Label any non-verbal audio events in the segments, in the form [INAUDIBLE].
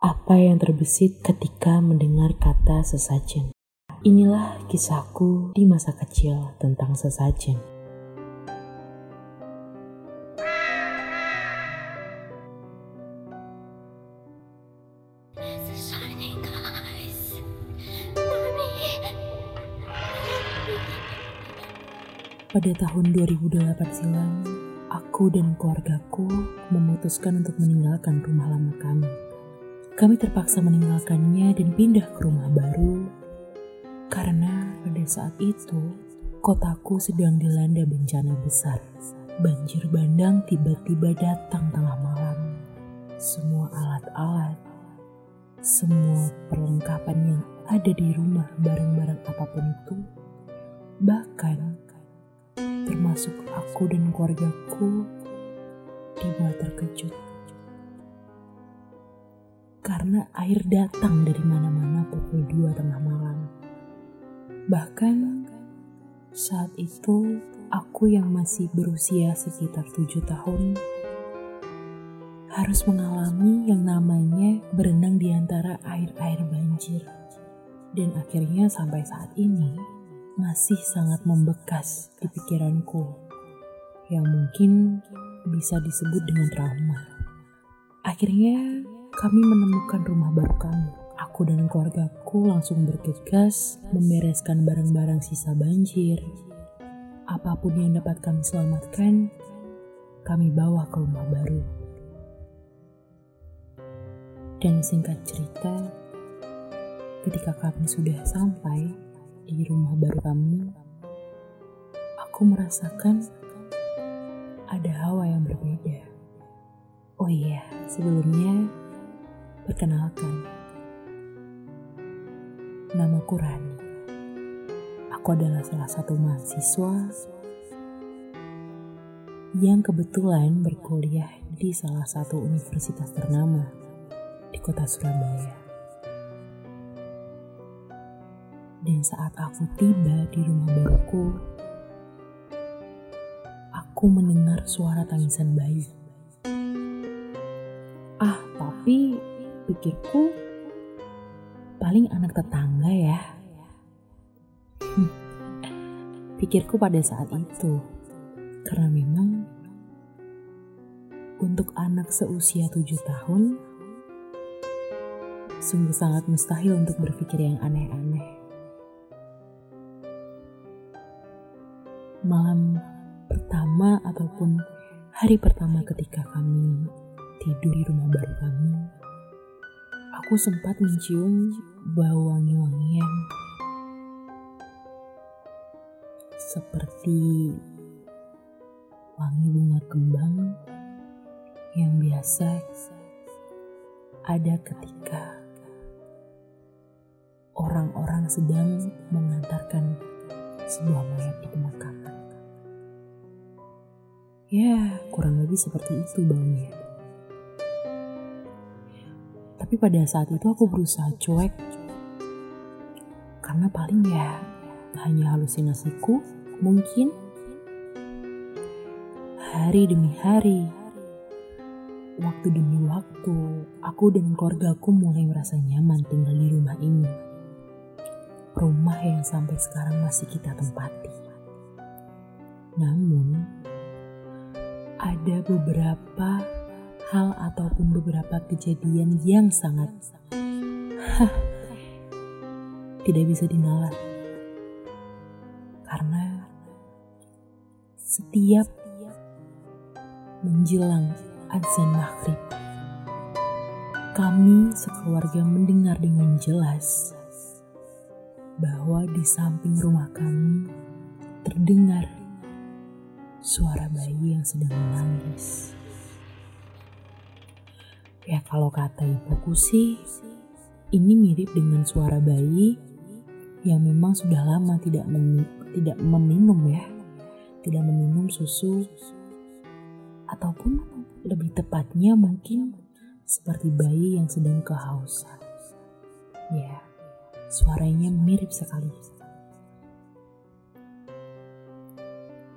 Apa yang terbesit ketika mendengar kata sesajen? Inilah kisahku di masa kecil tentang sesajen. Pada tahun 2008 silam, aku dan keluargaku memutuskan untuk meninggalkan rumah lama kami. Kami terpaksa meninggalkannya dan pindah ke rumah baru karena pada saat itu kotaku sedang dilanda bencana besar. Banjir bandang tiba-tiba datang tengah malam. Semua alat-alat, semua perlengkapan yang ada di rumah barang-barang apa pun itu, bahkan termasuk aku dan keluargaku, dibuat terkejut. Karena air datang dari mana-mana pukul 2 tengah malam. Bahkan saat itu aku yang masih berusia sekitar tujuh tahun harus mengalami yang namanya berenang di antara air-air banjir. Dan akhirnya sampai saat ini, masih sangat membekas di pikiranku yang mungkin bisa disebut dengan trauma. Akhirnya kami menemukan rumah baru kami. Aku dan keluargaku langsung bergegas membereskan barang-barang sisa banjir. Apa pun yang dapat kami selamatkan, kami bawa ke rumah baru. Dan singkat cerita, ketika kami sudah sampai, di rumah baru kami, aku merasakan ada hawa yang berbeda. Oh iya, sebelumnya perkenalkan. Namaku Rani. Aku adalah salah satu mahasiswa yang kebetulan berkuliah di salah satu universitas ternama di kota Surabaya. Dan saat aku tiba di rumah baruku, aku mendengar suara tangisan bayi. Pikirku paling anak tetangga ya. Pikirku pada saat itu, karena memang untuk anak seusia tujuh tahun, sungguh sangat mustahil untuk berpikir yang aneh-aneh. malam pertama ataupun hari pertama ketika kami tidur di rumah baru kami, aku sempat mencium bau wangi-wangian seperti wangi bunga kembang yang biasa ada ketika orang-orang sedang mengantarkan sebuah mayat di pemakaman. Ya, kurang lebih seperti itu baunya. Tapi pada saat itu aku berusaha cuek. Karena paling ya hanya halusinasiku mungkin. Hari demi hari, waktu demi waktu, aku dan keluargaku mulai merasa nyaman tinggal di rumah ini. Rumah yang sampai sekarang masih kita tempati. Namun, ada beberapa hal ataupun beberapa kejadian yang sangat tidak bisa dinalar. Karena setiap menjelang azan maghrib, kami sekeluarga mendengar dengan jelas bahwa di samping rumah kami terdengar suara bayi yang sedang menangis. Ya kalau kata ibuku sih, ini mirip dengan suara bayi yang memang sudah lama tidak men tidak meminum ya, tidak meminum susu ataupun lebih tepatnya mungkin seperti bayi yang sedang kehausan. Ya, suaranya mirip sekali.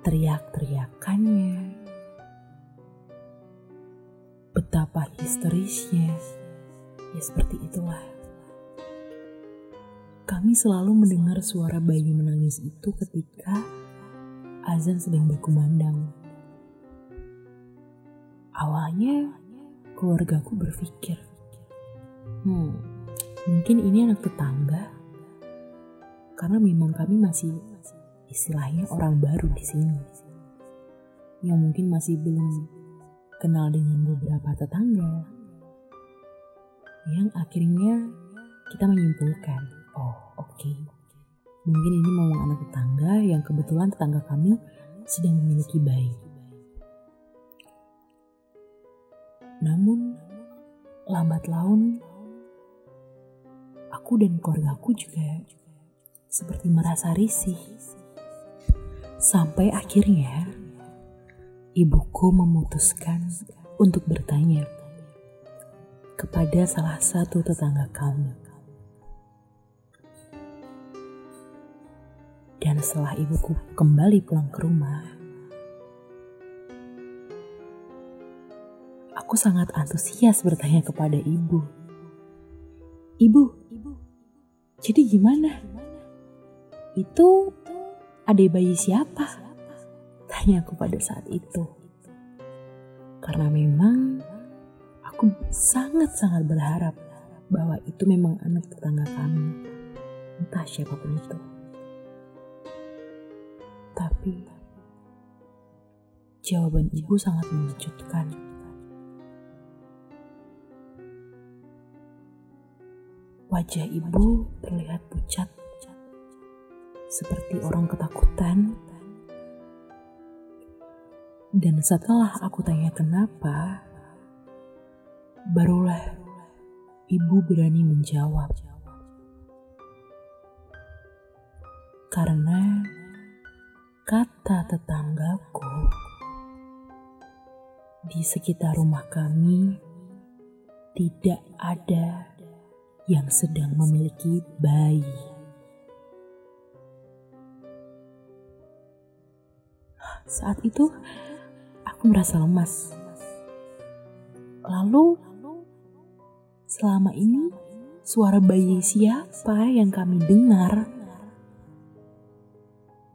teriak-teriakannya, betapa histerisnya Ya seperti itulah. Kami selalu mendengar suara bayi menangis itu ketika azan sedang berkumandang. Awalnya keluargaku berpikir, hmm, mungkin ini anak tetangga, karena memang kami masih istilahnya orang baru di sini, yang mungkin masih belum kenal dengan beberapa tetangga, yang akhirnya kita menyimpulkan, oh oke, okay. mungkin ini memang anak tetangga yang kebetulan tetangga kami sedang memiliki bayi. Namun, lambat laun, aku dan keluargaku juga seperti merasa risih. Sampai akhirnya, ibuku memutuskan untuk bertanya kepada salah satu tetangga kami. Dan setelah ibuku kembali pulang ke rumah, aku sangat antusias bertanya kepada ibu. Ibu, jadi gimana? Itu adik bayi siapa? Tanya aku pada saat itu. Karena memang aku sangat-sangat berharap bahwa itu memang anak tetangga kami. Entah siapa pun itu. Tapi jawaban ibu sangat mengejutkan. Wajah ibu terlihat pucat, seperti orang ketakutan. Dan setelah aku tanya kenapa, barulah ibu berani menjawab. Karena kata tetanggaku di sekitar rumah kami tidak ada yang sedang memiliki bayi. Saat itu aku merasa lemas. Lalu selama ini suara bayi siapa yang kami dengar?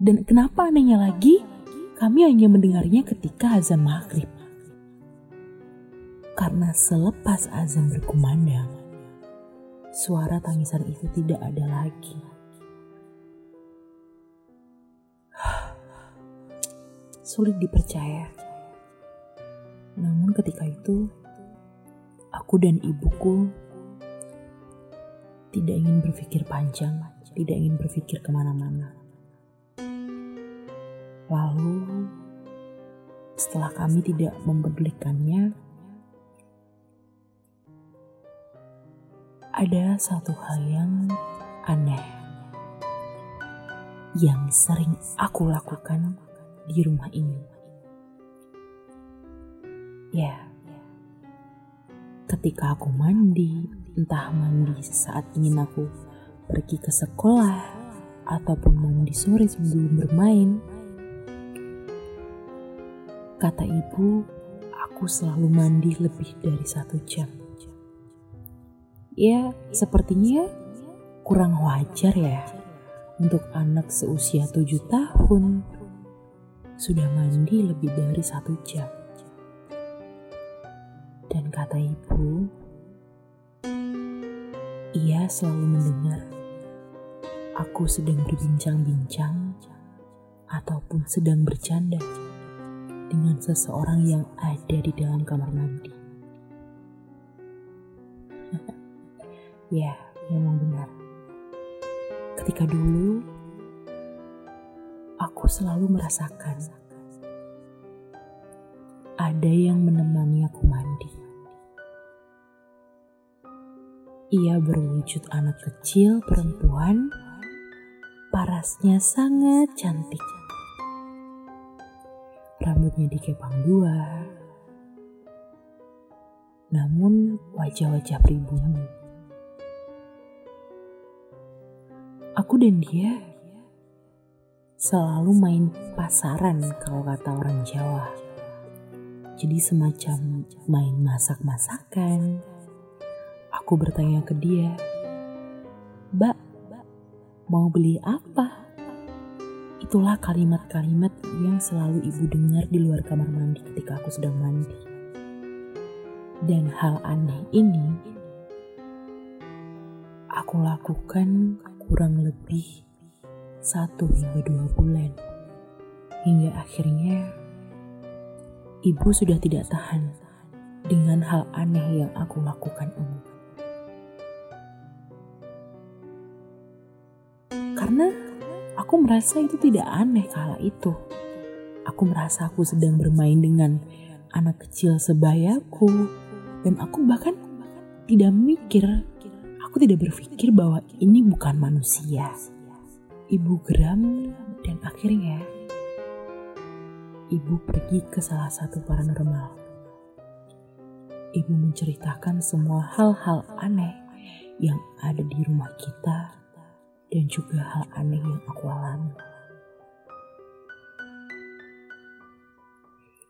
Dan kenapa anehnya lagi, kami hanya mendengarnya ketika azan maghrib. Karena selepas azan berkumandang, suara tangisan itu tidak ada lagi. [SIGHS] Sulit dipercaya. Namun ketika itu, aku dan ibuku tidak ingin berpikir panjang, tidak ingin berpikir ke mana-mana Lalu, setelah kami tidak mempedulikannya, ada satu hal yang aneh yang sering aku lakukan di rumah ini. Ya, ketika aku mandi, entah mandi saat ingin aku pergi ke sekolah ataupun mandi sore sebelum bermain, Kata ibu, aku selalu mandi lebih dari satu jam. Ya, sepertinya kurang wajar ya untuk anak seusia tujuh tahun sudah mandi lebih dari satu jam. Kata ibu, ia selalu mendengar aku sedang berbincang-bincang ataupun sedang bercanda dengan seseorang yang ada di dalam kamar mandi. [LAUGHS] ya, memang benar. Ketika dulu, aku selalu merasakan ada yang menemani aku Ia berwujud anak kecil perempuan, parasnya sangat cantik rambutnya dikepang dua. Namun wajah-wajah pribumi. Aku dan dia selalu main pasaran kalau kata orang Jawa. Jadi semacam main masak-masakan Aku bertanya ke dia, Mbak, mau beli apa? Itulah kalimat-kalimat yang selalu ibu dengar di luar kamar mandi ketika aku sedang mandi. Dan hal aneh ini aku lakukan kurang lebih satu hingga dua bulan. Hingga akhirnya ibu sudah tidak tahan dengan hal aneh yang aku lakukan ini. Karena aku merasa itu tidak aneh kala itu. Aku merasa aku sedang bermain dengan anak kecil sebayaku. Dan aku bahkan tidak mikir, aku tidak berpikir bahwa ini bukan manusia. Ibu geram dan akhirnya ibu pergi ke salah satu paranormal. Ibu menceritakan semua hal-hal aneh yang ada di rumah kita dan juga hal aneh yang aku alami.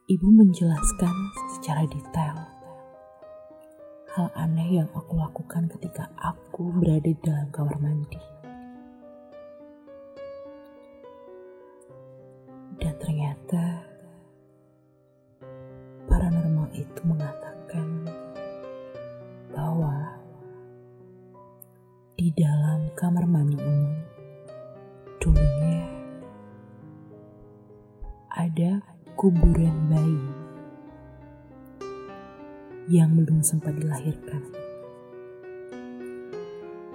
Ibu menjelaskan secara detail hal aneh yang aku lakukan ketika aku berada dalam kamar mandi. Ada kuburan bayi yang belum sempat dilahirkan.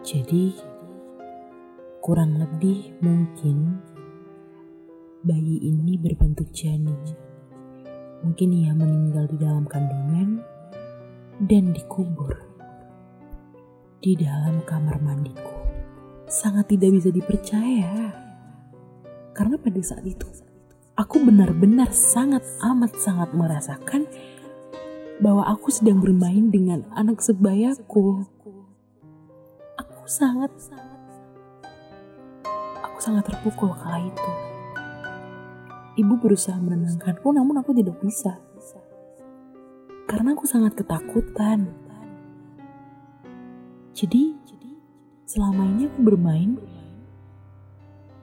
Jadi, kurang lebih mungkin bayi ini berbentuk janin. Mungkin ia meninggal di dalam kandungan dan dikubur di dalam kamar mandiku. Sangat tidak bisa dipercaya. Karena pada saat itu, aku benar-benar sangat amat sangat merasakan bahwa aku sedang bermain dengan anak sebayaku. Aku sangat aku sangat terpukul kala itu. Ibu berusaha menenangkanku namun aku tidak bisa. Karena aku sangat ketakutan jadi, selama ini aku bermain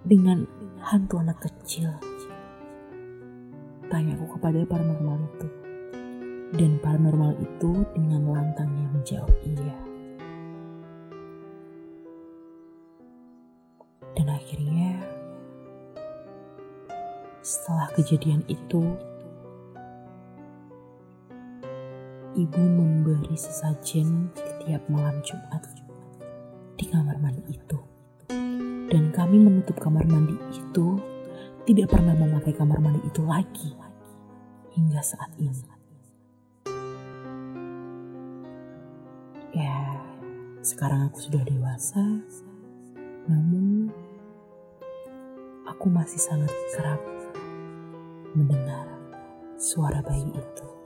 dengan hantu anak kecil. Tanya aku kepada paranormal itu. Dan paranormal itu dengan lantangnya menjawab iya. Dan akhirnya, setelah kejadian itu, ibu memberi sesajen setiap malam Jumat di kamar mandi itu. Dan kami menutup kamar mandi itu tidak pernah memakai kamar mandi itu lagi hingga saat ini. Ya, sekarang aku sudah dewasa, namun aku masih sangat kerap mendengar suara bayi itu.